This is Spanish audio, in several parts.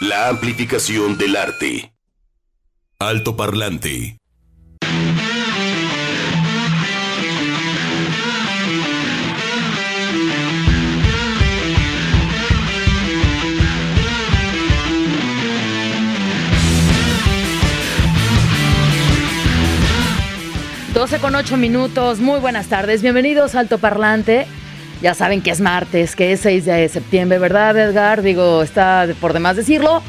La amplificación del arte. Alto parlante. Doce con ocho minutos, muy buenas tardes, bienvenidos a Alto Parlante. Ya saben que es martes, que es 6 de septiembre, ¿verdad, Edgar? Digo, está por demás decirlo.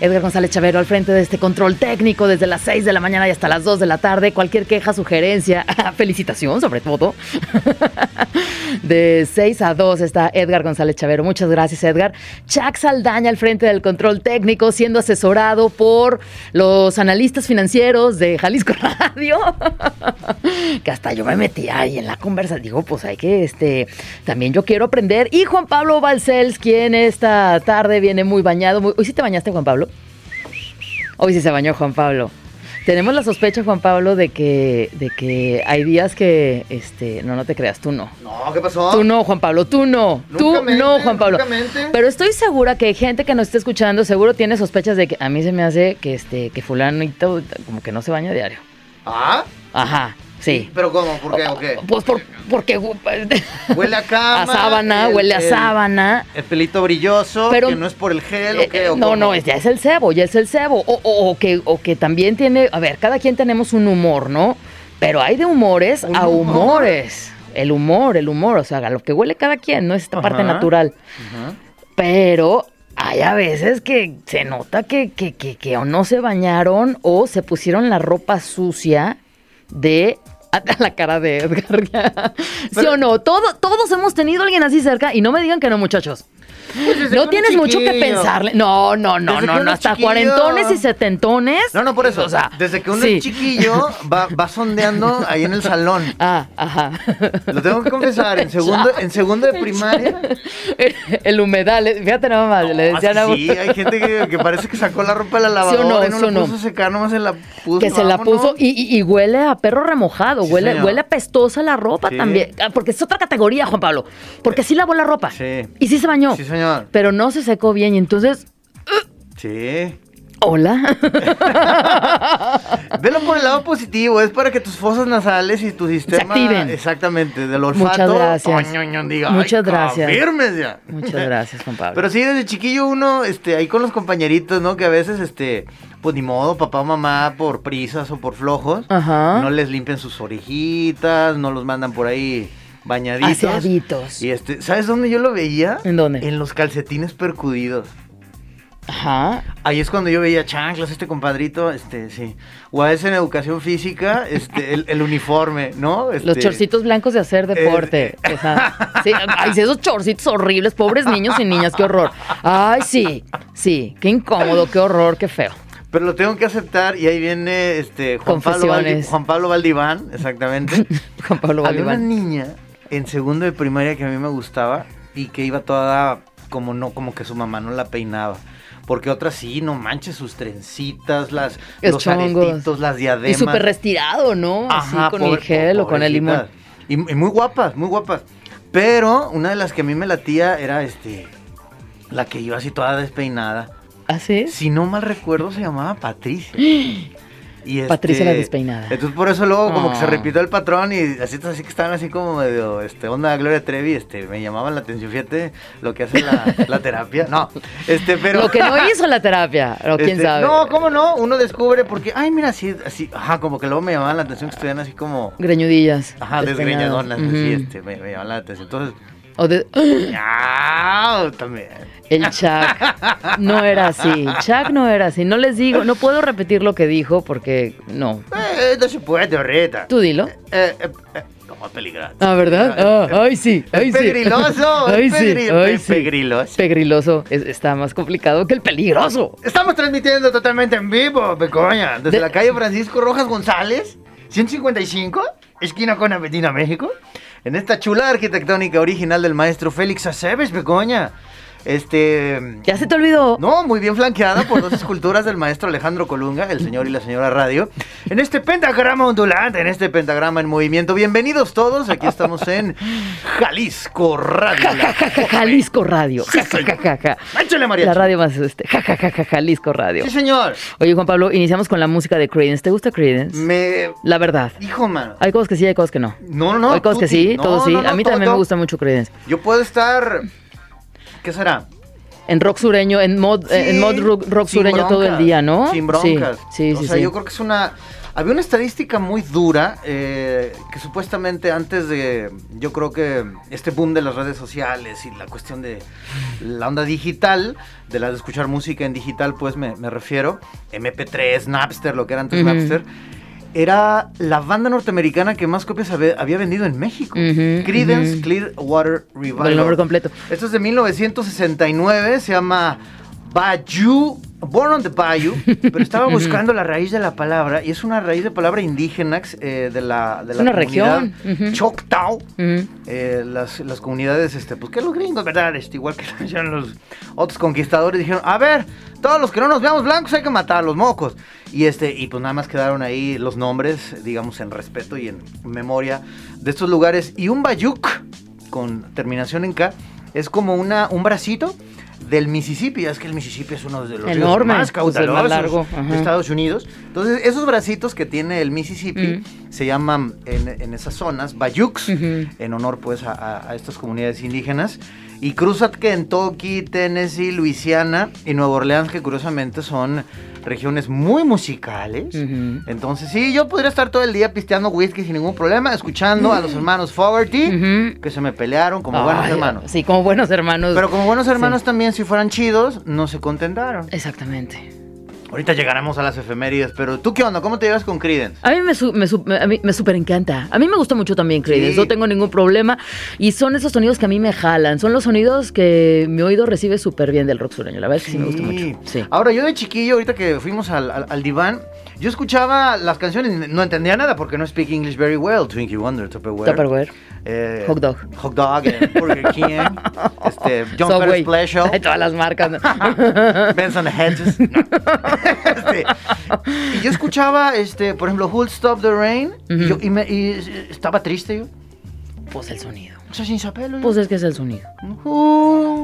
Edgar González Chavero al frente de este control técnico desde las 6 de la mañana y hasta las 2 de la tarde. Cualquier queja, sugerencia, felicitación sobre todo. De 6 a 2 está Edgar González Chavero. Muchas gracias, Edgar. Chuck Saldaña al frente del control técnico, siendo asesorado por los analistas financieros de Jalisco Radio. que hasta yo me metí ahí en la conversa. Digo, pues hay que, este, también yo quiero aprender. Y Juan Pablo Balcells, quien esta tarde viene muy bañado. Muy... ¿Hoy sí te bañaste, Juan Pablo? Hoy sí se bañó Juan Pablo. Tenemos la sospecha, Juan Pablo, de que, de que hay días que, este, no, no te creas, tú no. No, ¿qué pasó? Tú no, Juan Pablo, tú no. tú mente, no, Juan Pablo. Pero estoy segura que hay gente que nos está escuchando, seguro tiene sospechas de que a mí se me hace que este, que fulanito como que no se baña diario. ¿Ah? Ajá, sí. ¿Pero cómo? ¿Por qué o qué? Pues por, porque Huele a cama. a sábana, el- huele a el- sábana. El pelito brilloso, Pero- que no es por el gel Eh, o qué. o no, cómo? no, ya es el cebo, ya es el cebo. O, o- o que, o que también tiene, a ver, cada quien tenemos un humor, ¿no? Pero hay de humores ¿Un a humor? humores. El humor, el humor, o sea, lo que huele cada quien, ¿no? Es esta parte natural. Ajá. Pero hay a veces que se nota que, que, que, que o no se bañaron o se pusieron la ropa sucia de la cara de Edgar. ¿Sí Pero- o no? Todo, todos hemos tenido a alguien así cerca y no me digan que no, muchachos. Pues No tienes mucho que pensarle. No, no, no, Desde no, no. Hasta chiquillo. cuarentones y setentones. No, no, por eso. O sea, desde que uno sí. es chiquillo, va, va sondeando ahí en el salón. Ah, ajá. Lo tengo que confesar, en segundo, en segundo de primaria. El humedal, eh, fíjate nada más, le Ah, decían a sí, hay gente que, que parece que sacó la ropa de la lavadora no? y no ¿Sí la no? puso a secar, nomás se la puso. que se la puso y, y- y huele a perro remojado, Sí, huele, señor. huele apestosa la ropa Sí. también. Ah, Porque es otra categoría, Juan Pablo. Porque sí lavó la ropa. Sí. Y sí se bañó. Sí, señor. Pero no se secó bien y entonces, Sí. hola. Velo por el lado positivo, es para que tus fosas nasales y tu sistema activen. exactamente del olfato Muchas gracias. diga, Muchas "Ay, gracias". confirmes ya. Muchas gracias, Pablo. Pero sí, desde chiquillo uno, este, ahí con los compañeritos, ¿no? Que a veces, este, pues ni modo, papá o mamá, por prisas o por flojos, Ajá. no les limpian sus orejitas, no los mandan por ahí bañaditos. Aseaditos. Y este, ¿sabes dónde yo lo veía? ¿En dónde? En los calcetines percudidos. Ajá. Ahí es cuando yo veía chanclas, este compadrito, este, sí. O a veces en educación física, este, el, el uniforme, ¿no? Los Este, chorcitos blancos de hacer deporte. O sea, sí, ay, esos chorcitos horribles, pobres niños y niñas, qué horror. Ay, sí, sí, qué incómodo, qué horror, qué feo. Pero lo tengo que aceptar y ahí viene este Juan Pablo, Valdi-. Juan Pablo Valdiván, exactamente. Juan Pablo Había una Valdiván. niña en segundo de primaria que a mí me gustaba y que iba toda como no, como que su mamá no la peinaba. Porque otras sí, no manches, sus trencitas, las, Los los chongos. aretitos, las Y diademas. súper retirado, ¿no? Ajá, Así con pobre- el gel o con el limón. Y, y muy guapas, muy guapas. Pero una de las que a mí me latía era este. La que iba así toda despeinada. ¿Así? Si no mal recuerdo, se llamaba Patricia. Y este, Patricia la despeinada. Entonces por eso luego como que se Ah. repitió el patrón y así, así que estaban así como medio, este, onda Gloria Trevi, este, me llamaban la atención, fíjate lo que hace la, la terapia. No, este, pero... Lo que no hizo la terapia, o quién Este, sabe. No, ¿cómo no? Uno descubre porque, ay, mira, así, así, ajá, como que luego me llamaban la atención que estuvieran así como, Greñudillas. ajá, desgreñadonas, así, este, me, me llamaban la atención. Entonces, O de- ¡ah! También. El Chuck no era así. Chuck no era así. No les digo, no puedo repetir lo que dijo porque no. Eh, no se puede, ahorita. Tú dilo. Eh, eh, eh, como peligroso. Ah, ¿verdad? Ah, ay, sí, ay, Es sí. pegriloso, Ay, es sí, ay, sí. pegriloso. Pegriloso es- está más complicado que el peligroso. Estamos transmitiendo totalmente en vivo, Becoña. Desde De- la calle Francisco Rojas González, 155, esquina con Avenida México. En esta chula arquitectónica original del maestro Félix Aceves, Becoña. Este. ¿Ya se te olvidó? No, muy bien flanqueada por dos esculturas del maestro Alejandro Colunga, el señor y la señora Radio. En este pentagrama ondulante, en este pentagrama en movimiento. Bienvenidos todos. Aquí estamos en Jalisco Radio. Ja, ja, ja, ja, Jalisco Radio. Échale, María. La radio más este. Ja, ja, ja, ja, Jalisco Radio. Sí, señor. Oye, Juan Pablo, iniciamos con la música de Creedence. ¿Te gusta Creedence? Me. La verdad. Hijo, mano. Hay cosas que sí, hay cosas que no. No, no, no. hay cosas que sí, No, todo sí. no, no, a mí también me gusta mucho Creedence. Yo puedo estar. ¿Qué será? En rock sureño, en mod, Sí, en mod rock, rock sureño todo el día, ¿no? Sin broncas. Sí, sí, o sí. sea, sí. yo creo que es una. Había una estadística muy dura eh, que supuestamente antes de, yo creo que este boom de las redes sociales y la cuestión de la onda digital, de la de escuchar música en digital, pues me, me refiero, MP3, Napster, lo que era antes. Napster, era la banda norteamericana que más copias había, vendido en México. Ujú, Creedence. Clearwater Revival. El nombre completo. Esto es de 1969, se llama Bayou, Born on the Bayou, pero estaba buscando la raíz de la palabra y es una raíz de palabra indígena eh, de la, de la una comunidad región, ujú. Choctaw. Ujú. Eh, las, las comunidades, este, pues que los gringos, ¿verdad? Este, igual que los otros conquistadores, dijeron, a ver, todos los que no nos veamos blancos hay que matar los mocos. Y este, y pues nada más quedaron ahí los nombres, digamos, en respeto y en memoria de estos lugares. Y un bayuk, con terminación en K, es como una, un bracito del Mississippi. Es que el Mississippi es uno de los ríos más pues, más caudalosos largo, de. Estados Unidos. Entonces, esos bracitos que tiene el Mississippi Mm. se llaman en, en esas zonas bayuks, Ujú. en honor pues a, a- estas comunidades indígenas. Y cruza Kentucky, Tennessee, Luisiana y Nueva Orleans, que curiosamente son regiones muy musicales. Entonces, sí, yo podría estar todo el día pisteando whisky sin ningún problema, escuchando a los hermanos Fogerty, Ujú. que se me pelearon como buenos hermanos. Sí, como buenos hermanos. Pero como buenos hermanos Sí. también, si fueran chidos, no se contentaron. Exactamente. Ahorita llegaremos a las efemérides, pero ¿tú qué onda? ¿Cómo te llevas con Creedence? A mí me, su- me, su- a mí me súper encanta. A mí me gusta mucho también Creedence, Sí. no tengo ningún problema. Y son esos sonidos que a mí me jalan. Son los sonidos que mi oído recibe súper bien del rock sureño. La verdad es que sí, me gusta mucho. Sí. Ahora, yo de chiquillo, ahorita que fuimos al, al- al diván, yo escuchaba las canciones y no entendía nada porque no speak English very well. Twinkie Wonder, Tupperware. Tupperware. eh, Hot dog. Hot Dog, eh, Burger King, este, John Subway. Perez Pleasure. Ay, todas las marcas. ¿no? Benson Hedges. No. Este, y yo escuchaba, este, por ejemplo, Who'll Stop the Rain. yo- y me- y estaba triste yo. pues el sonido. Sea, sin sapelo. Pues es que es el sonido.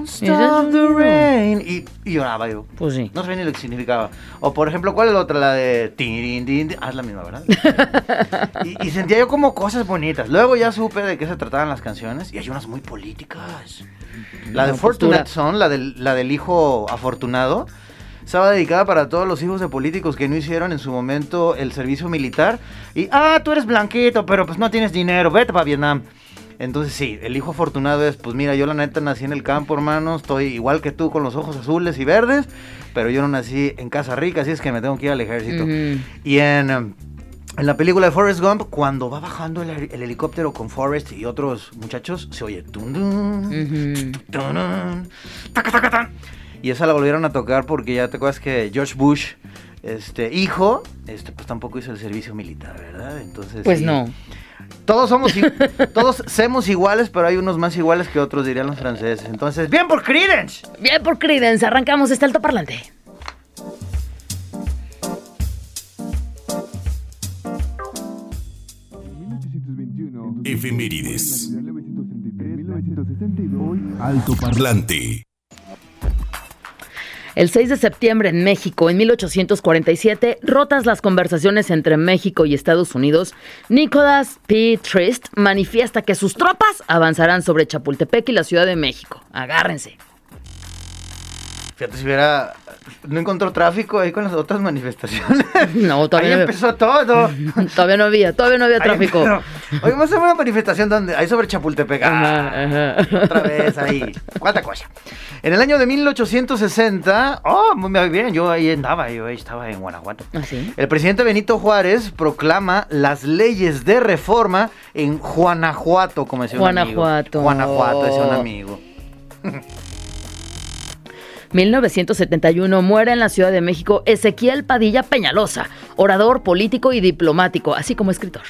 Ese Stop the. Rain. Y, y lloraba yo. Pues sí. No sabía ni lo que significaba. O por ejemplo, ¿cuál es la otra? La de... tin, tin, tin. Ah, es la misma, ¿verdad? y, y sentía yo como cosas bonitas. Luego ya supe de qué se trataban las canciones y hay unas muy políticas. La de Una Fortunate. Son, la del, la del hijo afortunado, estaba dedicada para todos los hijos de políticos que no hicieron en su momento el servicio militar. Y, ah, tú eres blanquito, pero pues no tienes dinero, vete para Vietnam. Entonces sí, el hijo afortunado es, pues mira, yo la neta nací en el campo, hermano, estoy igual que tú con los ojos azules y verdes, pero yo no nací en casa rica, así es que me tengo que ir al ejército. Y en, em, en la película de Forrest Gump, cuando va bajando el, el helicóptero con Forrest y otros muchachos, se oye... dun, dun, taca. Y esa la volvieron a tocar porque ya te acuerdas que George Bush, este hijo, este pues tampoco hizo el servicio militar, ¿verdad? Entonces Pues sí. no. Todos somos todos somos iguales, pero hay unos más iguales que otros, dirían los franceses. Entonces, bien por Creedence. Bien por Creedence, arrancamos este alto parlante. Efemérides. Alto Parlante. El 6 de septiembre en México, en 1847, rotas las conversaciones entre México y Estados Unidos, Nicholas P. Trist manifiesta que sus tropas avanzarán sobre Chapultepec y la Ciudad de México. Agárrense. Fíjate si hubiera. No encontró tráfico ahí con las otras manifestaciones. No, Ahí todavía no, empezó todo. todavía no había, todavía no había Ahí tráfico. Oye, vamos a hacer una manifestación donde. Ahí sobre Chapultepec. Ah, Ajá, ajá. Otra vez ahí. Cuánta cosa. En el año de 1860. Oh, muy bien. Yo ahí andaba. Yo ahí estaba en Guanajuato. ¿Ah, sí? El presidente Benito Juárez proclama las leyes de reforma en Guanajuato, como decía un amigo. Guanajuato. Guanajuato, decía un amigo. 1971 muere en la Ciudad de México Ezequiel Padilla Peñalosa, orador político y diplomático, así como escritor.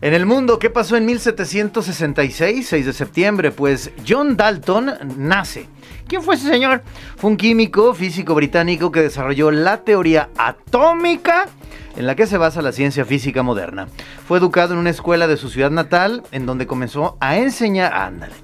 En el mundo, ¿qué pasó en 1766, 6 de septiembre? Pues John Dalton nace. ¿Quién fue ese señor? Fue un químico, físico británico que desarrolló la teoría atómica en la que se basa la ciencia física moderna. Fue educado en una escuela de su ciudad natal, en donde comenzó a enseñar... Ándale.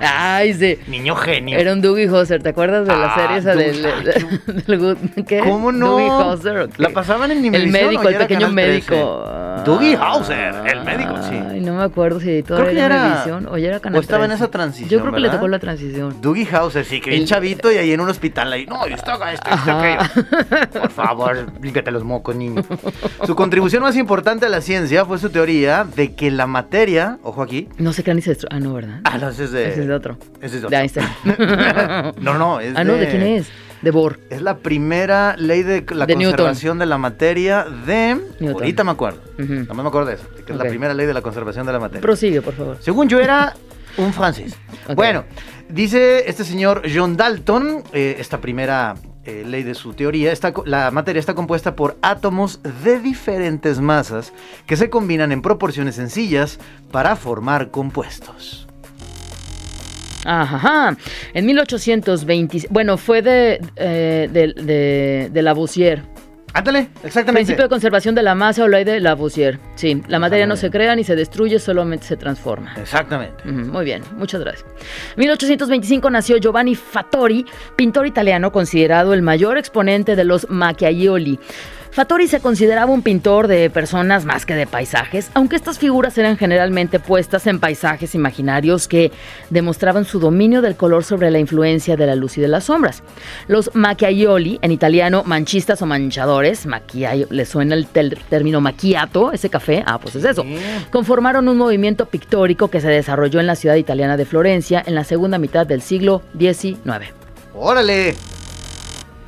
Ay, sí. Niño genio. Era un Dougie Hauser, ¿te acuerdas de la Ah, serie esa del, del- del Good- ¿qué? ¿Cómo no? Dougie Hauser, ¿o qué? La pasaban en El Univisión, médico, ¿o el pequeño Canal 13? médico. Dougie Hauser, el médico, sí. Ay, no me acuerdo si todavía era era- o ya era Canal o estaba en 13. esa transición, Yo creo que le tocó la transición. Dougie Hauser, sí, que bien El- chavito y ahí en un hospital ahí. No, yo estaba esto, esto, Ajá. aquello. Por favor, límpiate los mocos, niño. Su contribución más importante a la ciencia fue su teoría de que la materia, ojo aquí. No se crean ni se Ah, no, ¿verdad? Ah, no, ese es de. Ese es de otro. Ese es de De otro. Einstein. no, no, es ah, no, ¿de quién es? De Bohr. Es la primera ley de la De Newton. conservación de la materia de. Newton. Ahorita me acuerdo. Ujú. No me acuerdo de eso. Que es la primera ley de la conservación de la materia. Prosigue, por favor. Según yo era un francés. Ok. Bueno, dice este señor John Dalton, eh, esta primera eh, ley de su teoría, está la materia está compuesta por átomos de diferentes masas que se combinan en proporciones sencillas para formar compuestos. Ajá. En 1820, bueno, fue de, eh, de, de, de Lavoisier. Ándale, exactamente. Principio de conservación de la masa o ley de Lavoisier. Sí, la materia no se crea ni se destruye, solamente se transforma. Exactamente. Ujú, Muy bien, muchas gracias. En 1825 nació Giovanni Fattori, pintor italiano considerado el mayor exponente de los Macchiaioli. Fattori se consideraba un pintor de personas más que de paisajes, aunque estas figuras eran generalmente puestas en paisajes imaginarios que demostraban su dominio del color sobre la influencia de la luz y de las sombras. Los macchiaioli, en italiano manchistas o manchadores, macchiaio, ¿le suena el término macchiato, ese café? Ah, pues es eso conformaron un movimiento pictórico que se desarrolló en la ciudad italiana de Florencia en la segunda mitad del siglo XIX. Órale.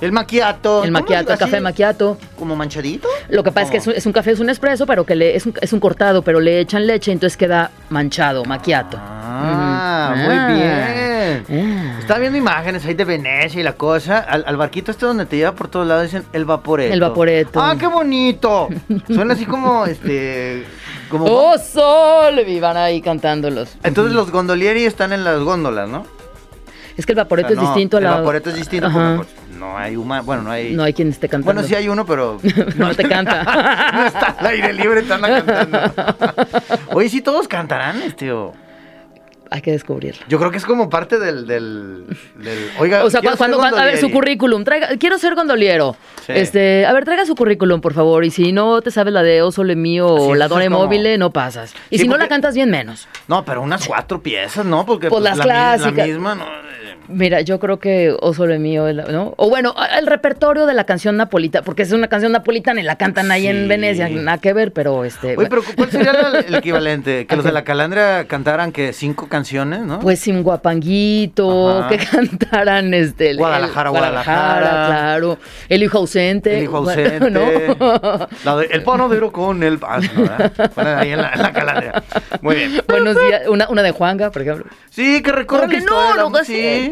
El macchiato. El ¿Cómo macchiato, el café macchiato. ¿Como manchadito? Lo que pasa es que es un, es un café, es un espresso, pero que le, es, un, es un cortado, pero le echan leche, entonces queda manchado, macchiato. Ah, muy Ah. bien. Ah. Estaba viendo imágenes ahí de Venecia y la cosa. Al, al barquito este donde te lleva por todos lados dicen el vaporeto. El vaporeto. Ah, qué bonito. Suena así como este. Como. ¡Oh, sol! Y van ahí cantándolos. Entonces los gondolieri están en las góndolas, ¿no? Es que el vaporeto O sea, es distinto a la... El vaporeto es distinto Ajá. porque pues, no hay humano. Bueno, no hay. No hay quien esté cantando. Bueno, sí hay uno, pero. No te canta. no está al aire libre, están cantando. Oye, sí, todos cantarán, este. o- Hay que descubrirlo. Yo creo que es como parte del. del, del- oiga, O sea, cuando, cuando- a ver, su currículum, traiga, quiero ser gondoliero. Sí. Este, a ver, traiga su currículum, por favor. Y si no te sabes la de Oso Le Mío o la como- Móvil, no pasas. Y Sí, si no la cantas bien, menos. No, pero unas cuatro piezas, ¿no? Porque Pues las la, mi- la clásicas. misma, ¿no? Mira, yo creo que Oso Le Mío, ¿no? O bueno, el repertorio de la canción napolitana, porque es una canción napolitana y la cantan ahí Sí. en Venecia, nada que ver, pero este. Oye, pero ¿cuál sería el equivalente? Que los de la calandria cantaran que cinco canciones, ¿no? Pues sin guapanguito, Ajá. que cantaran este Guadalajara, el- Guadalajara. claro. El hijo ausente. el hijo ausente. ¿no? La de el panadero con el. Ah, no, ahí en la, en la calandria. Muy bien. Buenos días. Una, una de Juanga, por ejemplo. Sí, que recorran ¿Cómo la no? historia la- No, sí,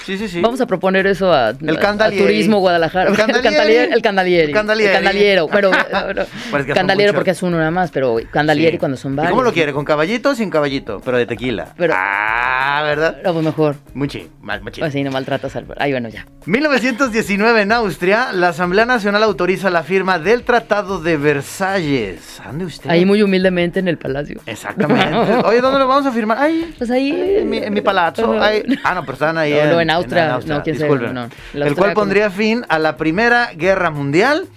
sí, sí, sí. Vamos a proponer eso a, El a- Candalieri. a Turismo Guadalajara. El Candalieri. El Candalieri. El Candalieri. El Candaliero. Bueno, bueno, Pues Candaliero porque es uno nada más, pero Candalieri Sí. cuando son ¿Y varios. cómo lo quiere? ¿Con caballito o sin caballito? Pero de tequila. Pero- ah, ¿verdad? No, pues mejor. Muy chido, mal, muy chido. Pues sí, no maltratas al... Ay, bueno, ya. 1919 en Austria, la Asamblea Nacional autoriza la firma del Tratado de Versalles. ¿Ande usted? Ahí muy humildemente en el palacio. Exactamente. Oye, ¿dónde lo vamos a firmar? Ay, Pues ahí... en mi, en mi palazzo. Ah, no, pero están ahí No, no, en Austria. Austria, No, quién sabe, disculpen. no. El El cual pondría fin a la Primera Guerra Mundial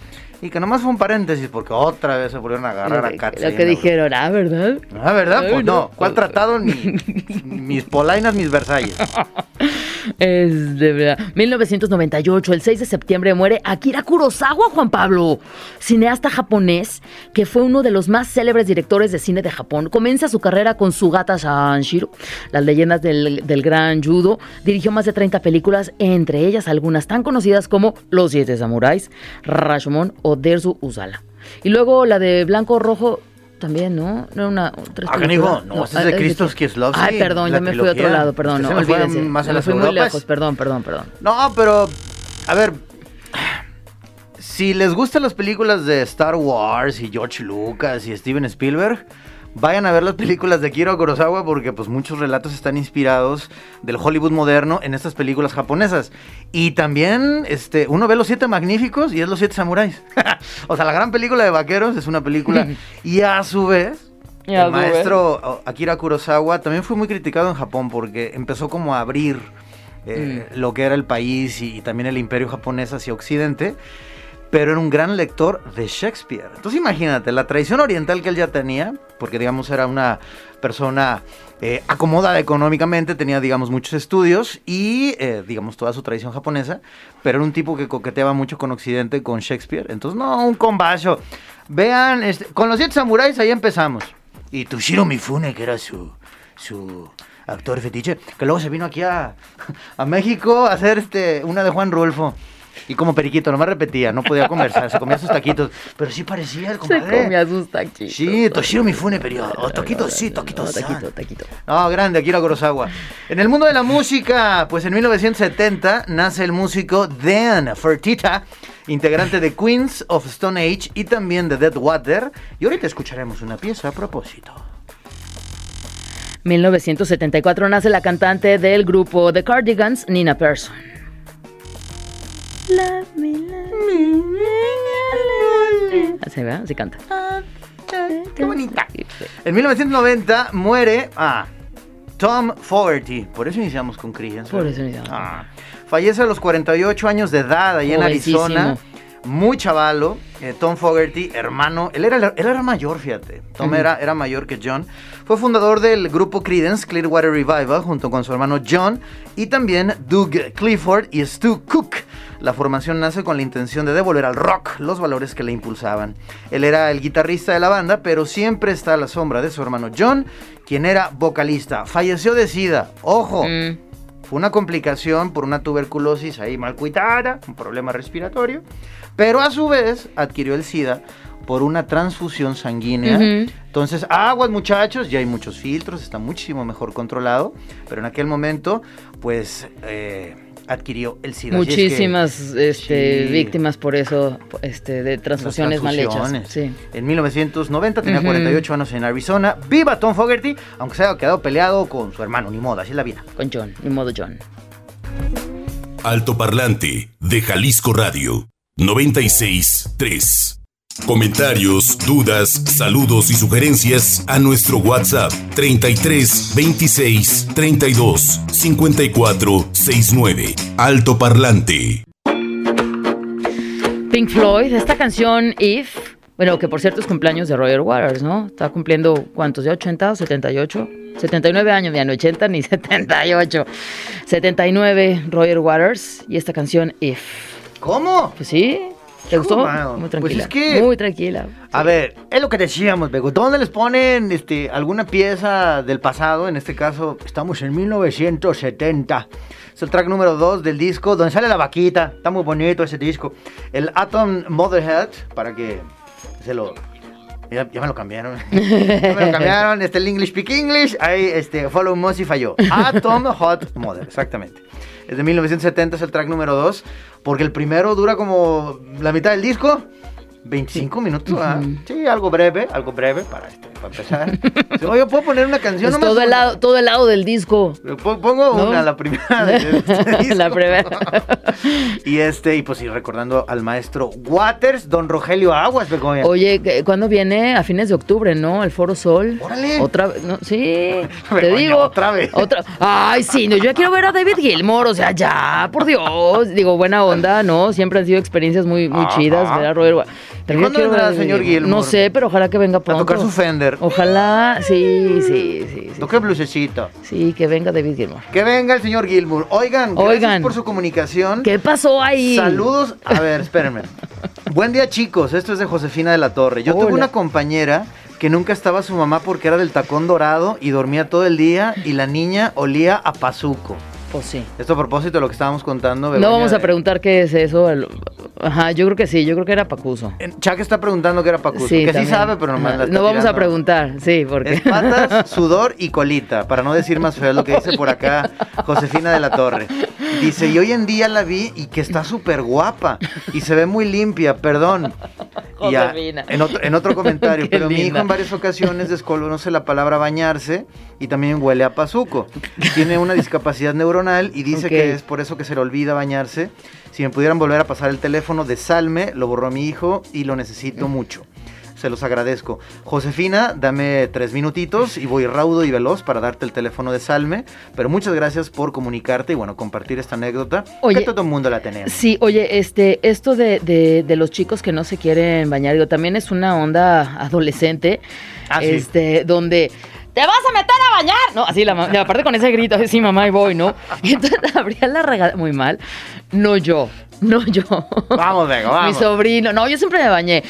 y que nomás fue un paréntesis porque otra vez se volvieron a agarrar Lo a Katz lo que la- dijeron, ah, ¿verdad? Ah, ¿verdad? Ay, Pues no. no. ¿Cuál tratado? Ni mis polainas, mis Versalles. Es de verdad. 1998, el 6 de septiembre, muere Akira Kurosawa, Juan Pablo, cineasta japonés que fue uno de los más célebres directores de cine de Japón. Comienza su carrera con Sugata Sanshiro, las leyendas del, del gran judo. Dirigió más de 30 películas, entre ellas algunas tan conocidas como Los Siete Samuráis, Rashomon o Dersu Usala. Y luego la de Blanco Rojo. También, ¿no? No era una. tres Ah, canijo, no, ese es ah, de es Krzysztof Kieslowski, Ay, perdón, ya me fui a otro lado, perdón, Usted no, olvídense. más a me las fui muy lejos, perdón, perdón, perdón. No, pero. A ver. Si les gustan las películas de Star Wars y George Lucas y Steven Spielberg, vayan a ver las películas de Akira Kurosawa porque pues muchos relatos están inspirados del Hollywood moderno en estas películas japonesas. Y también este, uno ve Los Siete Magníficos y es Los Siete Samuráis. o sea, la gran película de vaqueros es una película y a su vez... Y a el su vez. maestro Akira Kurosawa también fue muy criticado en Japón porque empezó como a abrir eh, Mm. lo que era el país y, y también el imperio japonés hacia Occidente, pero era un gran lector de Shakespeare. Entonces imagínate, la tradición oriental que él ya tenía, porque digamos era una persona eh, acomodada económicamente, tenía digamos muchos estudios y eh, digamos toda su tradición japonesa, pero era un tipo que coqueteaba mucho con Occidente, con Shakespeare. Entonces, no, un combazo. Vean, este, con los siete samuráis ahí empezamos. Y Toshiro Mifune, que era su, su actor fetiche, que luego se vino aquí a, a México a hacer este, una de Juan Rulfo. Y como periquito, nomás repetía, no podía conversar, se comía sus taquitos. Pero sí parecía el Se compadre. comía sus taquitos. Sí, Toshiro Mifune, pero oh, taquitos sí, taquito, san. taquito. No, grande, Akira Kurosawa. En el mundo de la música, pues en 1970 nace el músico Dan Fertita, integrante de Queens of Stone Age y también de Dead Water. Y ahorita escucharemos una pieza a propósito. 1974 nace la cantante del grupo The Cardigans, Nina Persson. Así, ¿verdad? Así canta. Qué bonita. En 1990 muere ah, Tom Fogerty. Por eso iniciamos con Creedence. Por eso iniciamos. Ah, fallece a los 48 años de edad ahí en. Arizona. Muy chavalo. eh, Tom Fogerty, hermano. Él era, él era mayor, fíjate. Tom Ujú. era, era mayor que John. Fue fundador del grupo Creedence Clearwater Revival junto con su hermano John y también Doug Clifford y Stu Cook. La formación nace con la intención de devolver al rock los valores que le impulsaban. Él era el guitarrista de la banda, pero siempre está a la sombra de su hermano John, quien era vocalista. Falleció de sida. Ojo, Mm, fue una complicación por una tuberculosis ahí mal cuidada, un problema respiratorio, pero a su vez adquirió el SIDA por una transfusión sanguínea. Entonces, aguas muchachos, ya hay muchos filtros, está muchísimo mejor controlado, pero en aquel momento, pues, eh, adquirió el SIDA. Así es que Muchísimas este, Sí. víctimas por eso, este, de las transfusiones mal hechas. transfusiones. Sí. En 1990 tenía Ujú. 48 años en Arizona. ¡Viva Tom Fogerty! Aunque se haya quedado peleado con su hermano, ni modo, así es la vida. Con John, ni modo John. Altoparlante de Jalisco Radio 96.3. Comentarios, dudas, saludos y sugerencias a nuestro WhatsApp 33 26 32 54 69. Altoparlante. Pink Floyd, esta canción If, bueno, que por cierto es cumpleaños de Roger Waters, ¿no? Está cumpliendo, ¿cuántos? ¿Ya 80 o 78? 79 años, ya no 80 ni 78. 79 Roger Waters y esta canción If. ¿Cómo? Pues sí, ¿te gustó? mano. Muy Pues tranquila. es que- Muy tranquila. A ver, es lo que decíamos, Bego. ¿Dónde les ponen este, alguna pieza del pasado? En este caso, estamos en 1970. Es el track número 2 del disco, donde sale la vaquita. Está muy bonito ese disco. El Atom Motherhead, para que se lo... Ya, ya me lo cambiaron. ya me lo cambiaron. Este, el English Speak English. Ahí, este, Follow Mossy falló. Atom Hot Mother, exactamente. Es de 1970, es el track número 2. Porque el primero dura como la mitad del disco. 25 minutos, ¿ah? Sí, algo breve, algo breve para, este, para empezar. Sí, Oye, ¿puedo poner una canción? Es Nomás todo, el lado, todo el lado del disco. Po- Pongo ¿No? una, la primera. de este. La primera. y este, y pues sí, recordando al maestro Waters, don Rogelio Aguas, Begoña. Oye, ¿qué- ¿cuándo viene? A fines de octubre, ¿no? El Foro Sol. Órale. Otra vez, no, sí, te digo. otra vez. Otra, ay, sí, no, yo ya quiero ver a David Gilmour, o sea, ya, por Dios. Digo, buena onda, ¿no? Siempre han sido experiencias muy, muy Ajá. chidas, ver a Cuándo vendrá a el señor Gilmour? No sé, pero ojalá que venga a pronto. tocar su Fender. Ojalá, sí, sí, sí. sí. Toque blusecito. Sí, que venga David Gilmour. Que venga el señor Gilmour. Oigan, gracias Oigan. por su comunicación. ¿Qué pasó ahí? Saludos. A ver, espérenme. Buen día, chicos. Esto es de Josefina de la Torre. Yo tuve una compañera que nunca estaba su mamá porque era del tacón dorado y dormía todo el día y la niña olía a pazuco. Pues sí. Esto a propósito de lo que estábamos contando. No Begoña, vamos a preguntar qué es eso. Ajá, yo creo que sí, yo creo que era Pacuso. Chuck está preguntando que era pacuso. Sí, que sí también. sabe, pero nomás la está No vamos a tirando. preguntar, sí, porque. Es patas, sudor y colita, para no decir más feo lo que dice por acá Josefina de la Torre. Dice, y hoy en día la vi y que está súper guapa y se ve muy limpia, perdón. Y Josefina. en, otro, en otro comentario, Qué pero mi hijo linda. en varias ocasiones desconoce la palabra bañarse y también huele a pazuco. Tiene una discapacidad neuronal y dice Ok. que es por eso que se le olvida bañarse. Si me pudieran volver a pasar el teléfono de Salme, lo borró mi hijo y lo necesito mucho. Se los agradezco. Josefina, dame tres minutitos y voy raudo y veloz para darte el teléfono de Salme. Pero muchas gracias por comunicarte y bueno, compartir esta anécdota. Oye, que todo el mundo la tenemos. Sí, oye, este, esto de, de, de los chicos que no se quieren bañar, digo, también es una onda adolescente, Ah, sí. este, donde te vas a meter a bañar, no, así la y aparte con ese grito, así, sí, mamá, y voy, ¿no? Y entonces abría la regadera, muy mal, no yo, no yo. Vamos, Mi vamos. sobrino, no, yo siempre me bañé.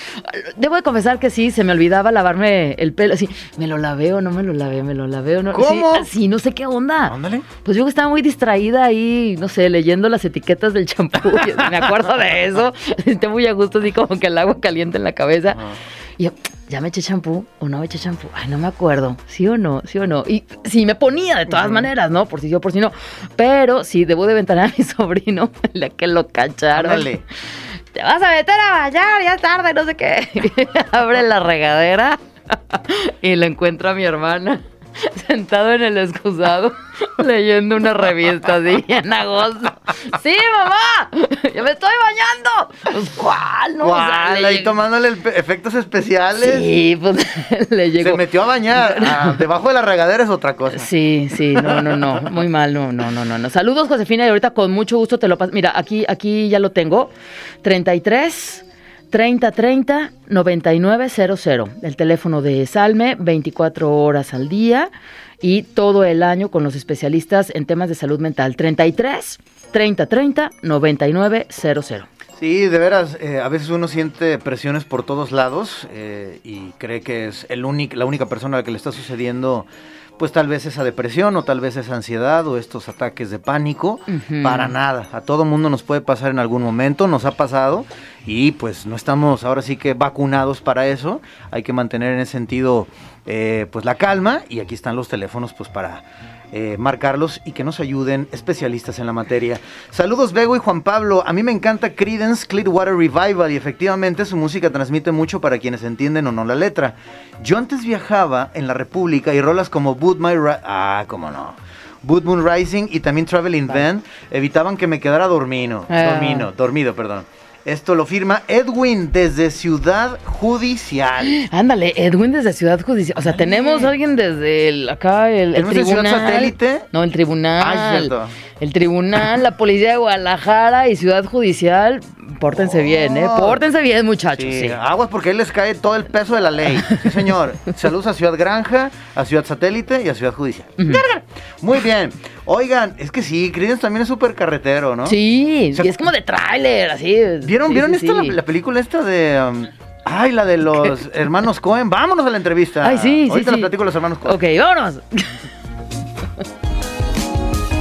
Debo de confesar que sí, se me olvidaba lavarme el pelo, así, me lo lavé o no me lo lavé, me lo lavé o no. ¿Cómo? Sí, así, no sé qué onda. Ándale. Pues yo estaba muy distraída ahí, no sé, leyendo las etiquetas del champú. me acuerdo de eso. Esté muy a gusto, así como que el agua caliente en la cabeza. Ah. Y yo, ¿ya me eché champú o no me eché champú? Ay, no me acuerdo. ¿Sí o no? ¿Sí o no? Y sí, me ponía de todas maneras, ¿no? Por si sí o por si no. Pero sí, debo de ventanar a mi sobrino, la que lo cacharon. Ándale. Te vas a meter a bañar, ya es tarde, no sé qué. Abre la regadera y le encuentro a mi hermana sentado en el excusado leyendo una revista así en agosto. ¡Sí, mamá! ¡Ya me estoy bañando! Pues, ¿cuál? No, O sea, ¿Cuál? Ahí tomándole efectos especiales. Sí, pues le llegó. Se metió a bañar. Ah, debajo de la regadera es otra cosa. Sí, sí, no, no, no, muy mal, no, no, no, no, no. Saludos, Josefina, y ahorita con mucho gusto te lo paso. Mira, aquí, aquí ya lo tengo. 33 30 30 9900. El teléfono de Salme, 24 horas al día y todo el año con los especialistas en temas de salud mental. 33 30 30 9900. Sí, de veras, eh, a veces uno siente presiones por todos lados eh, y cree que es el la única persona a la que le está sucediendo, pues tal vez esa depresión o tal vez esa ansiedad o estos ataques de pánico. Para nada, a todo mundo nos puede pasar en algún momento, nos ha pasado y pues no estamos ahora sí que vacunados para eso. Hay que mantener en ese sentido eh, pues la calma y aquí están los teléfonos pues para eh, marcarlos y que nos ayuden especialistas en la materia. Saludos Bego y Juan Pablo. A mí me encanta Creedence Clearwater Revival y efectivamente su música transmite mucho para quienes entienden o no la letra. Yo antes viajaba en la República y rolas como Boot My Ah, cómo no. Boot Moon Rising y también Traveling Van evitaban que me quedara dormido. Ah. Dormido, dormido, perdón. Esto lo firma Edwin desde Ciudad Judicial. Ándale, Edwin desde Ciudad Judicial. O sea, tenemos a alguien desde el, acá, el, el ¿Tenemos en Ciudad tribunal. Satélite? No, el tribunal. Ah, cierto. el tribunal, la policía de Guadalajara y Ciudad Judicial. Pórtense bien, ¿eh? Oh. Pórtense bien, muchachos. Sí, Sí. aguas porque ahí les cae todo el peso de la ley. Sí, señor. Saludos a Ciudad Granja, a Ciudad Satélite y a Ciudad Judicial. Muy bien. Oigan, es que sí, Creedence también es súper carretero, ¿no? Sí, O sea, y es como de tráiler, así. ¿Vieron, Sí, ¿vieron sí, esta, sí. La, la película esta de... um, ay, la de los hermanos Cohen. Vámonos a la entrevista. Ay, sí, sí, Ahorita sí. la platico de los hermanos Cohen. Ok, vámonos.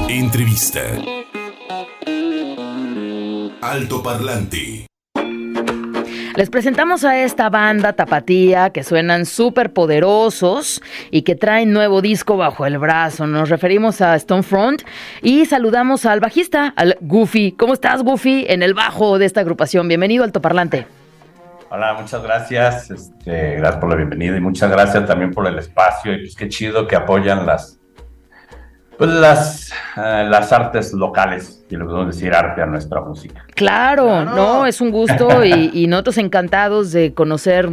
Entrevista. Alto Parlante. Les presentamos a esta banda tapatía que suenan súper poderosos y que traen nuevo disco bajo el brazo. Nos referimos a Stonefront y saludamos al bajista, al Goofy. ¿Cómo estás, Goofy? En el bajo de esta agrupación. Bienvenido, Alto Parlante. Hola, muchas gracias. Este, gracias por la bienvenida y muchas gracias también por el espacio. Y pues qué chido que apoyan las, pues las, eh, las artes locales, y le podemos decir arte a nuestra música. Claro, Claro. no, es un gusto y, y nosotros encantados de conocer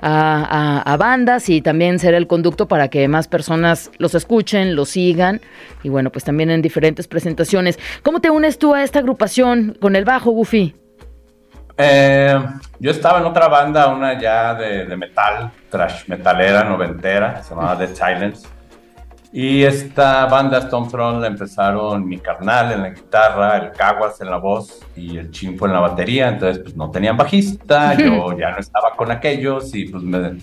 a, a- a bandas y también ser el conducto para que más personas los escuchen, los sigan y bueno, pues también en diferentes presentaciones. ¿Cómo te unes tú a esta agrupación con el bajo, Goofy? Eh, yo estaba en otra banda, una ya de, de metal, trash metalera, noventera, se llamaba The Silence. Y esta banda Stonefront la empezaron mi carnal en la guitarra, el Caguas en la voz y el Chinfo en la batería. Entonces, pues no tenían bajista, yo ya no estaba con aquellos y pues me,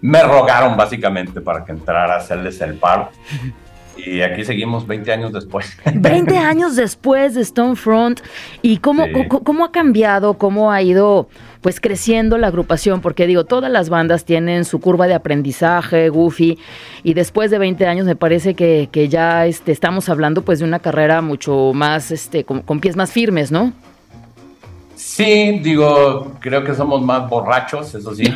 me rogaron básicamente para que entrara a hacerles el paro. Y aquí seguimos 20 años después. 20 años después de Stonefront y cómo, Sí. co- cómo ha cambiado, cómo ha ido pues creciendo la agrupación, porque digo, todas las bandas tienen su curva de aprendizaje, Goofy, y después de 20 años me parece que, que ya este, estamos hablando pues de una carrera mucho más, este, con, con pies más firmes, ¿no? Sí, digo, creo que somos más borrachos, eso sí.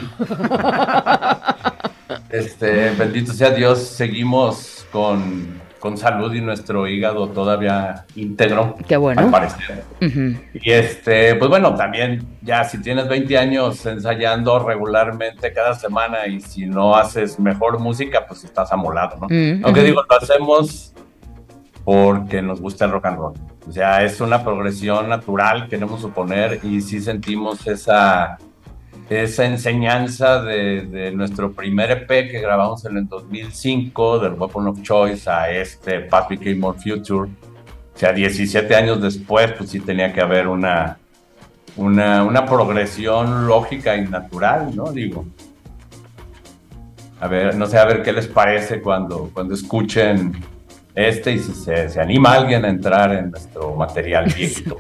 este, bendito sea Dios, seguimos con, con salud y nuestro hígado todavía íntegro. Qué bueno. Al parecer. Y este, pues bueno, también ya si tienes 20 años ensayando regularmente cada semana y si no haces mejor música, pues estás amolado, ¿no? Mm, Aunque ujú. digo, lo hacemos porque nos gusta el rock and roll. O sea, es una progresión natural, queremos suponer, y sí sentimos esa, esa enseñanza de, de nuestro primer EP que grabamos en el 2005, del Weapon of Choice, a este Became More Future. O sea, 17 años después, pues sí tenía que haber una, una, una progresión lógica y natural, ¿no? Digo. A ver, no sé, a ver qué les parece cuando, cuando escuchen este y si se, se anima alguien a entrar en nuestro material viejito.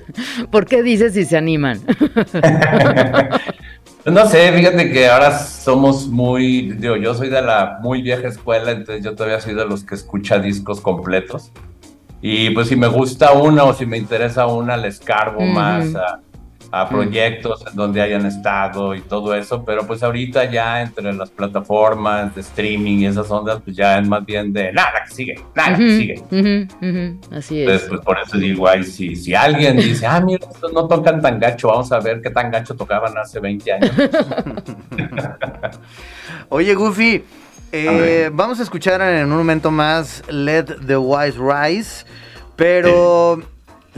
¿Por qué dices si se animan? No sé, fíjate que ahora somos muy, digo, yo soy de la muy vieja escuela, entonces yo todavía soy de los que escucha discos completos. Y pues si me gusta una o si me interesa una, les cargo más a, a proyectos en donde hayan estado y todo eso, pero pues ahorita ya entre las plataformas de streaming y esas ondas, pues ya es más bien de nada que sigue, nada que sigue. Así es. Entonces, pues por eso digo, ay, si, si alguien dice, ah, mira, estos no tocan tan gacho, vamos a ver qué tan gacho tocaban hace 20 años. Oye, Goofy, eh, vamos a escuchar en un momento más Let the Wise Rise, pero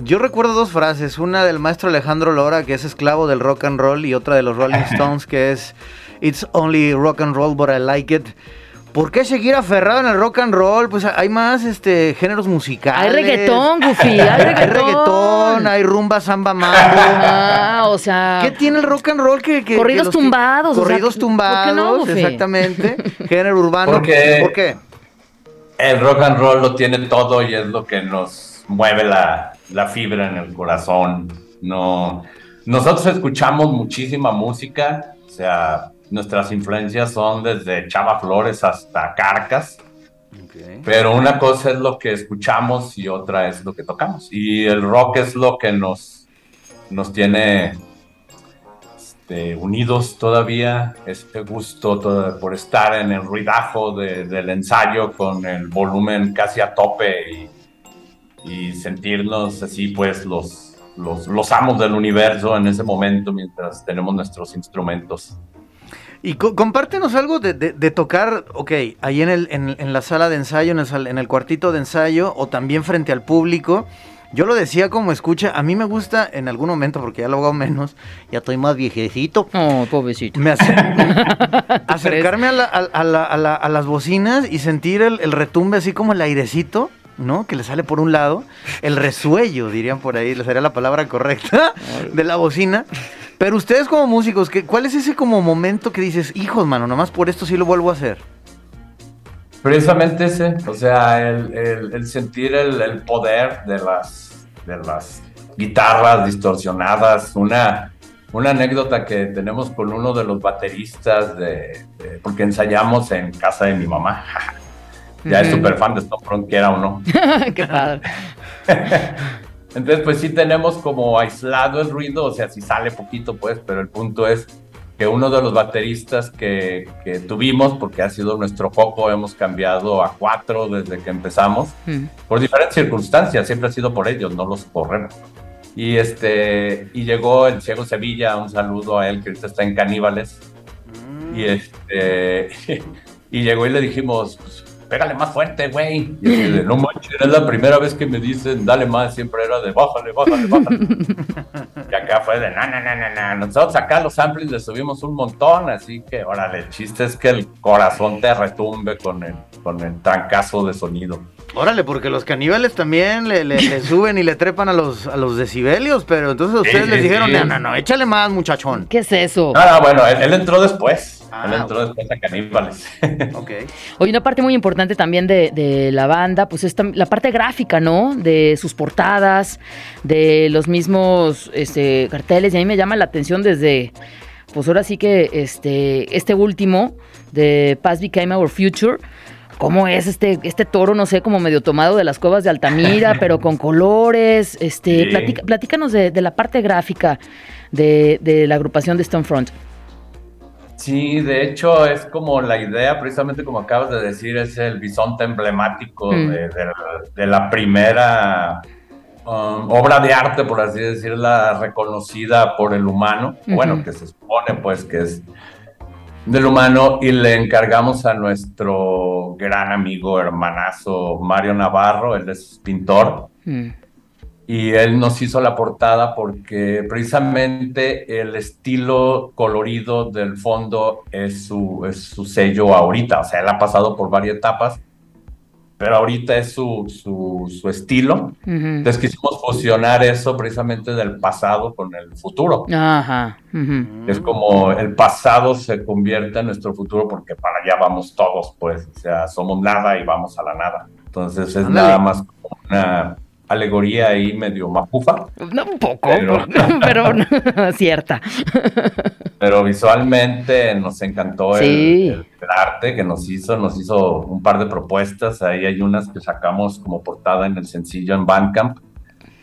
yo recuerdo dos frases, una del maestro Alejandro Lora, que es esclavo del rock and roll, y otra de los Rolling Stones, que es It's only rock and roll, but I like it. ¿Por qué seguir aferrado en el rock and roll? Pues hay más este, géneros musicales. Hay reggaetón, Goofy, hay Hay reggaetón. reggaetón, hay rumba, samba, mambo. Ah, o sea. ¿Qué tiene el rock and roll que... que- Corridos que tumbados, o sea, Corridos ¿por qué tumbados, no, Goofy? exactamente. Género urbano. Porque- ¿Por qué? El rock and roll lo tiene todo y es lo que nos mueve la, la fibra en el corazón. No, nosotros escuchamos muchísima música, o sea, nuestras influencias son desde Chava Flores hasta Carcas, pero una cosa es lo que escuchamos y otra es lo que tocamos. Y el rock es lo que nos, nos tiene este, unidos todavía, este gusto todo- por estar en el ruidajo de- del ensayo con el volumen casi a tope y, y sentirnos así pues los, los, los amos del universo en ese momento mientras tenemos nuestros instrumentos. Y co- compártenos algo de, de- de tocar, ok, ahí en, el, en, en la sala de ensayo, en el, en el cuartito de ensayo, o también frente al público. Yo lo decía como escucha, a mí me gusta en algún momento, porque ya lo hago menos, ya estoy más viejecito. Oh, pobrecito. Me acer- acercarme a, la- a- a la- a la- a las bocinas y sentir el, el retumbe así como el airecito, ¿no? Que le sale por un lado, el resuello, dirían por ahí, le sería la palabra correcta, de la bocina. Pero ustedes como músicos, ¿qué, ¿cuál es ese como momento que dices, hijos, mano, nomás por esto sí lo vuelvo a hacer? Precisamente ese, o sea, el, el- el sentir el, el poder de las, de las guitarras distorsionadas, una, una anécdota que tenemos con uno de los bateristas, de, de- porque ensayamos en casa de mi mamá. ya es Ujú. súper fan de Stone Front, quiera o no. Qué padre. Entonces, pues sí tenemos como aislado el ruido, o sea, si sale poquito, pues, pero el punto es que uno de los bateristas que, que tuvimos, porque ha sido nuestro foco, hemos cambiado a cuatro desde que empezamos, Mm. por diferentes circunstancias, siempre ha sido por ellos, no los corremos. Y este, y llegó el Ciego Sevilla, un saludo a él que ahorita está en Caníbales, y este, y llegó y le dijimos, pues, pégale más fuerte, güey. Y así de, no manches, es la primera vez que me dicen, dale más, siempre era de, bájale, bájale, bájale. y acá fue de, no, no, no, no, no. Nosotros acá los samples le subimos un montón, así que, órale, el chiste es que el corazón te retumbe con el, con el trancazo de sonido. Órale, porque los caníbales también le, le- le suben y le trepan a los, a los decibelios, pero entonces ustedes Sí, les sí, dijeron, sí. no, no, no, échale más, muchachón. ¿Qué es eso? No, no, bueno, él, él entró después. Ah, él entró después a Caníbales. Ok. Oye, una parte muy importante también de, de la banda, pues es la parte gráfica, ¿no? De sus portadas, de los mismos este, carteles. Y a mí me llama la atención desde, pues ahora sí que este, este último, de Past Became Our Future. ¿Cómo es este, este toro? No sé, como medio tomado de las cuevas de Altamira, pero con colores. Este, Sí. platica- platícanos de, de la parte gráfica de, de la agrupación de Stonefront. Sí, de hecho es como la idea, precisamente como acabas de decir, es el bisonte emblemático Mm. de, de- de la primera um, obra de arte, por así decirla, reconocida por el humano, bueno, que se supone pues que es del humano, y le encargamos a nuestro gran amigo, hermanazo Mario Navarro, él es pintor, Mm. y él nos hizo la portada porque precisamente el estilo colorido del fondo es su, es su sello ahorita. O sea, él ha pasado por varias etapas, pero ahorita es su, su, su estilo. Ujú. Entonces quisimos fusionar eso precisamente del pasado con el futuro. Ajá. Es como el pasado se convierte en nuestro futuro porque para allá vamos todos, pues. O sea, somos nada y vamos a la nada. Entonces es nada más como una alegoría ahí medio mapufa. No, un poco, Pero- pero, cierta. Pero visualmente nos encantó el- Sí. el, el arte que nos hizo, nos hizo un par de propuestas, ahí hay unas que sacamos como portada en el sencillo en Bandcamp,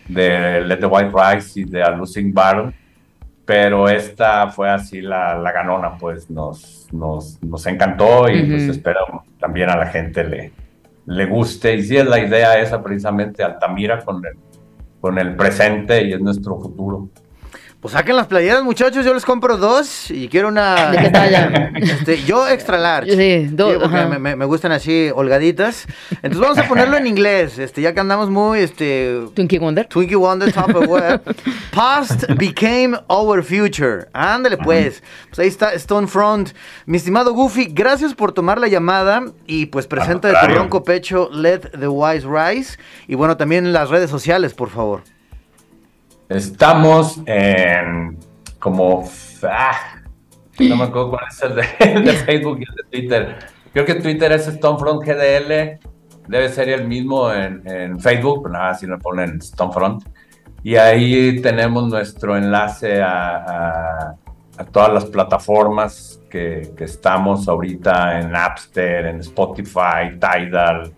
de Let the White Rise y de A Losing Battle, pero esta fue así la, la ganona, pues nos, nos, nos encantó y pues Ujú. espero también a la gente le, le guste, y sí es la idea esa precisamente, Altamira con el, con el presente y es nuestro futuro. Pues saquen las playeras, muchachos. Yo les compro dos y quiero una. ¿De qué talla? Este, yo extra large. Sí, dos, porque ajá. me, me- me gustan así holgaditas. Entonces vamos a ponerlo en inglés. Este, ya que andamos muy este. Twinkie Wonder. Twinkie Wonder Top of Web. Past became our future. Ándale pues. Pues ahí está Stonefront. Mi estimado Goofy, gracias por tomar la llamada y pues presenta de tu ronco pecho Let the Wise Rise. Y bueno, también las redes sociales, por favor. Estamos en como ah, no me acuerdo cuál es el de, el de Facebook y el de Twitter. Creo que Twitter es Stonefront GDL, debe ser el mismo en, en Facebook, pero nada, si le ponen Stonefront. Y ahí tenemos nuestro enlace a, a- a todas las plataformas que, que estamos ahorita en Napster, en Spotify, Tidal,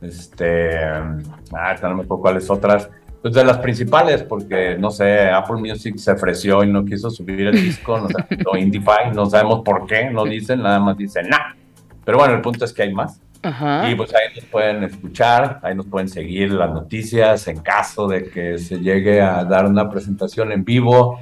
este, ah, no me acuerdo cuáles otras. Pues de las principales, porque no sé, Apple Music se ofreció y no quiso subir el disco, no sé, o Indify, no sabemos por qué, no dicen, nada más dicen, nah. Pero bueno, el punto es que hay más. Ajá. Y pues ahí nos pueden escuchar, ahí nos pueden seguir las noticias en caso de que se llegue a dar una presentación en vivo.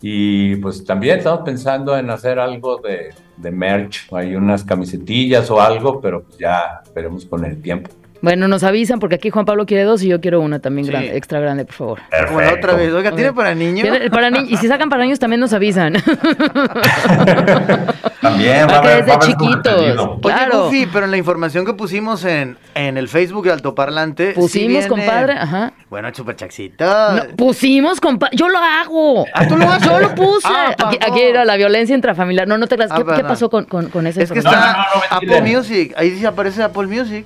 Y pues también estamos pensando en hacer algo de, de merch, hay unas camisetillas o algo, pero pues ya veremos con el tiempo. Bueno, nos avisan porque aquí Juan Pablo quiere dos y yo quiero una también Sí. grande, extra grande, por favor. La otra vez. Oiga, ¿tiene para niños? Tiene- Para ni- y si sacan para niños también nos avisan. También Para que haber- desde chiquitos. Oye, Claro. Goofy, pero en la información que pusimos en, en el Facebook de Altoparlante. sí Pusimos, viene- compadre, ajá. Bueno, el superchaxito. No, pusimos, compa. Yo lo hago. Ah, ¿tú lo haces? Yo lo puse. Ah, aquí, era la violencia intrafamiliar. No, no te creas. Ah, ¿Qué, pasó con, con, con esa Es que está No, no, no, Apple. Music. Ahí sí aparece Apple Music.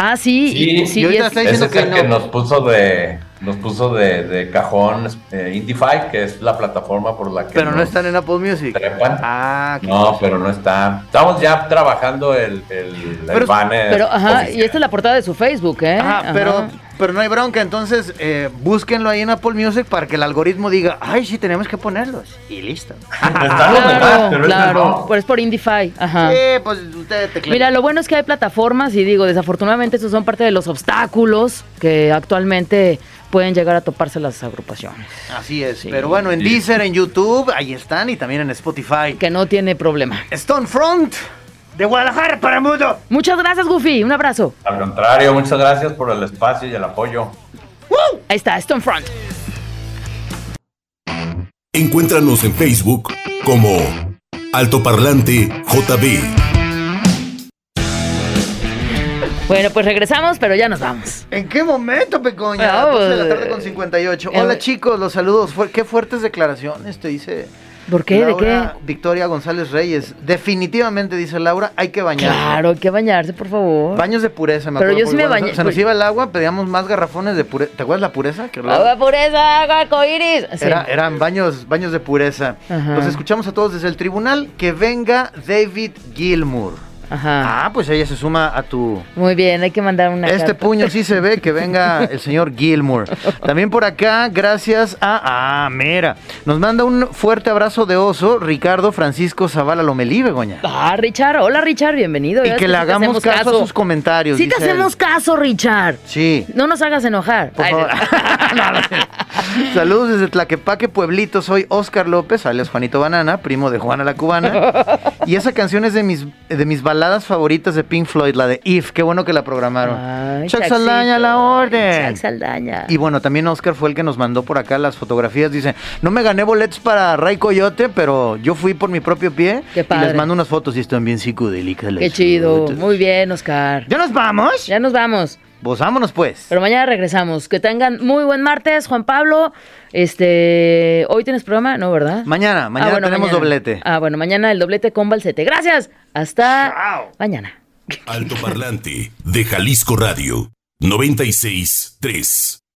Ah, sí. Sí, y, sí, y ahorita es- está Ese diciendo es que el no. que nos puso de, nos puso de, de cajón eh, Indify, que es la plataforma por la que Pero no están en Apple Music. trepan. Ah, qué No, pero no está. Estamos ya trabajando el, el, banner. Pero, ajá, oficial. y esta es la portada de su Facebook, ¿eh? Ajá, Ajá. pero, pero no hay bronca, entonces eh, búsquenlo ahí en Apple Music para que el algoritmo diga, ay, sí, tenemos que ponerlos. Y listo. Están Claro, pero claro. no. Pero es por Indify. Ajá. Sí, pues usted te Mira, lo bueno es que hay plataformas y digo, desafortunadamente estos son parte de los obstáculos que actualmente pueden llegar a toparse las agrupaciones. Así es. Sí. Pero bueno, en. Deezer, en YouTube, ahí están, y también en Spotify. Que no tiene problema. Stonefront de Guadalajara para el mundo. Muchas gracias, Goofy. Un abrazo. Al contrario, muchas gracias por el espacio y el apoyo. Ahí está, Stonefront. Encuéntranos en Facebook como Altoparlante JB. Bueno, pues regresamos, pero ya nos vamos. ¿En qué momento, Pecoña? 12 de la tarde con 58. eh, Hola, chicos, los saludos. Qué fuertes declaraciones, te dice ¿Por qué? ¿De qué? Victoria González Reyes. Definitivamente, dice Laura, hay que bañarse. Claro, hay que bañarse, por favor. Baños de pureza, me Pero acuerdo, yo sí me bañé- Se nos pues- iba el agua, pedíamos más garrafones de pureza. ¿Te acuerdas la pureza? Que? Agua pureza, agua arcoíris. Sí. Era- eran baños, baños de pureza. Ajá. Los escuchamos a todos desde el tribunal. Que venga David Gilmour. Ajá. Ah, pues ella se suma a tu... Muy bien, hay que mandar una Este carta. puño sí se ve que venga el señor Gilmour. También por acá, gracias a... Ah, mira. Nos manda un fuerte abrazo de oso Ricardo Francisco Zavala Lomelí, Begoña. Ah, Richard. Hola, Richard, bienvenido. Y que le hagamos caso, a sus comentarios. Sí te él. hacemos caso, Richard. Sí. No nos hagas enojar. Por Ay, favor. No, no, sí. Saludos desde Tlaquepaque, Pueblito. Soy Oscar López, alias Juanito Banana, primo de Juana la Cubana. Y esa canción es de mis, de mis baladas favoritas de Pink Floyd, la de If. Qué bueno que la programaron. Ay, Chuck Chaxito. Saldaña, la orden. Chuck Saldaña. Y bueno, también Oscar fue el que nos mandó por acá las fotografías. Dice, no me gané boletos para Ray Coyote, pero yo fui por mi propio pie. Qué Y padre. les mando unas fotos y están bien psicodélicas. Qué chido. fotos. Muy bien, Oscar. ¿Ya nos vamos? Ya nos vamos. Pues vámonos pues. Pero mañana regresamos. Que tengan muy buen martes, Juan Pablo. Este, hoy tienes programa, ¿no, verdad? Mañana, mañana bueno, tenemos mañana. doblete. Ah, bueno, mañana el doblete con Balsete. Gracias. Hasta Chao. mañana. Altoparlante de Jalisco Radio 96 3.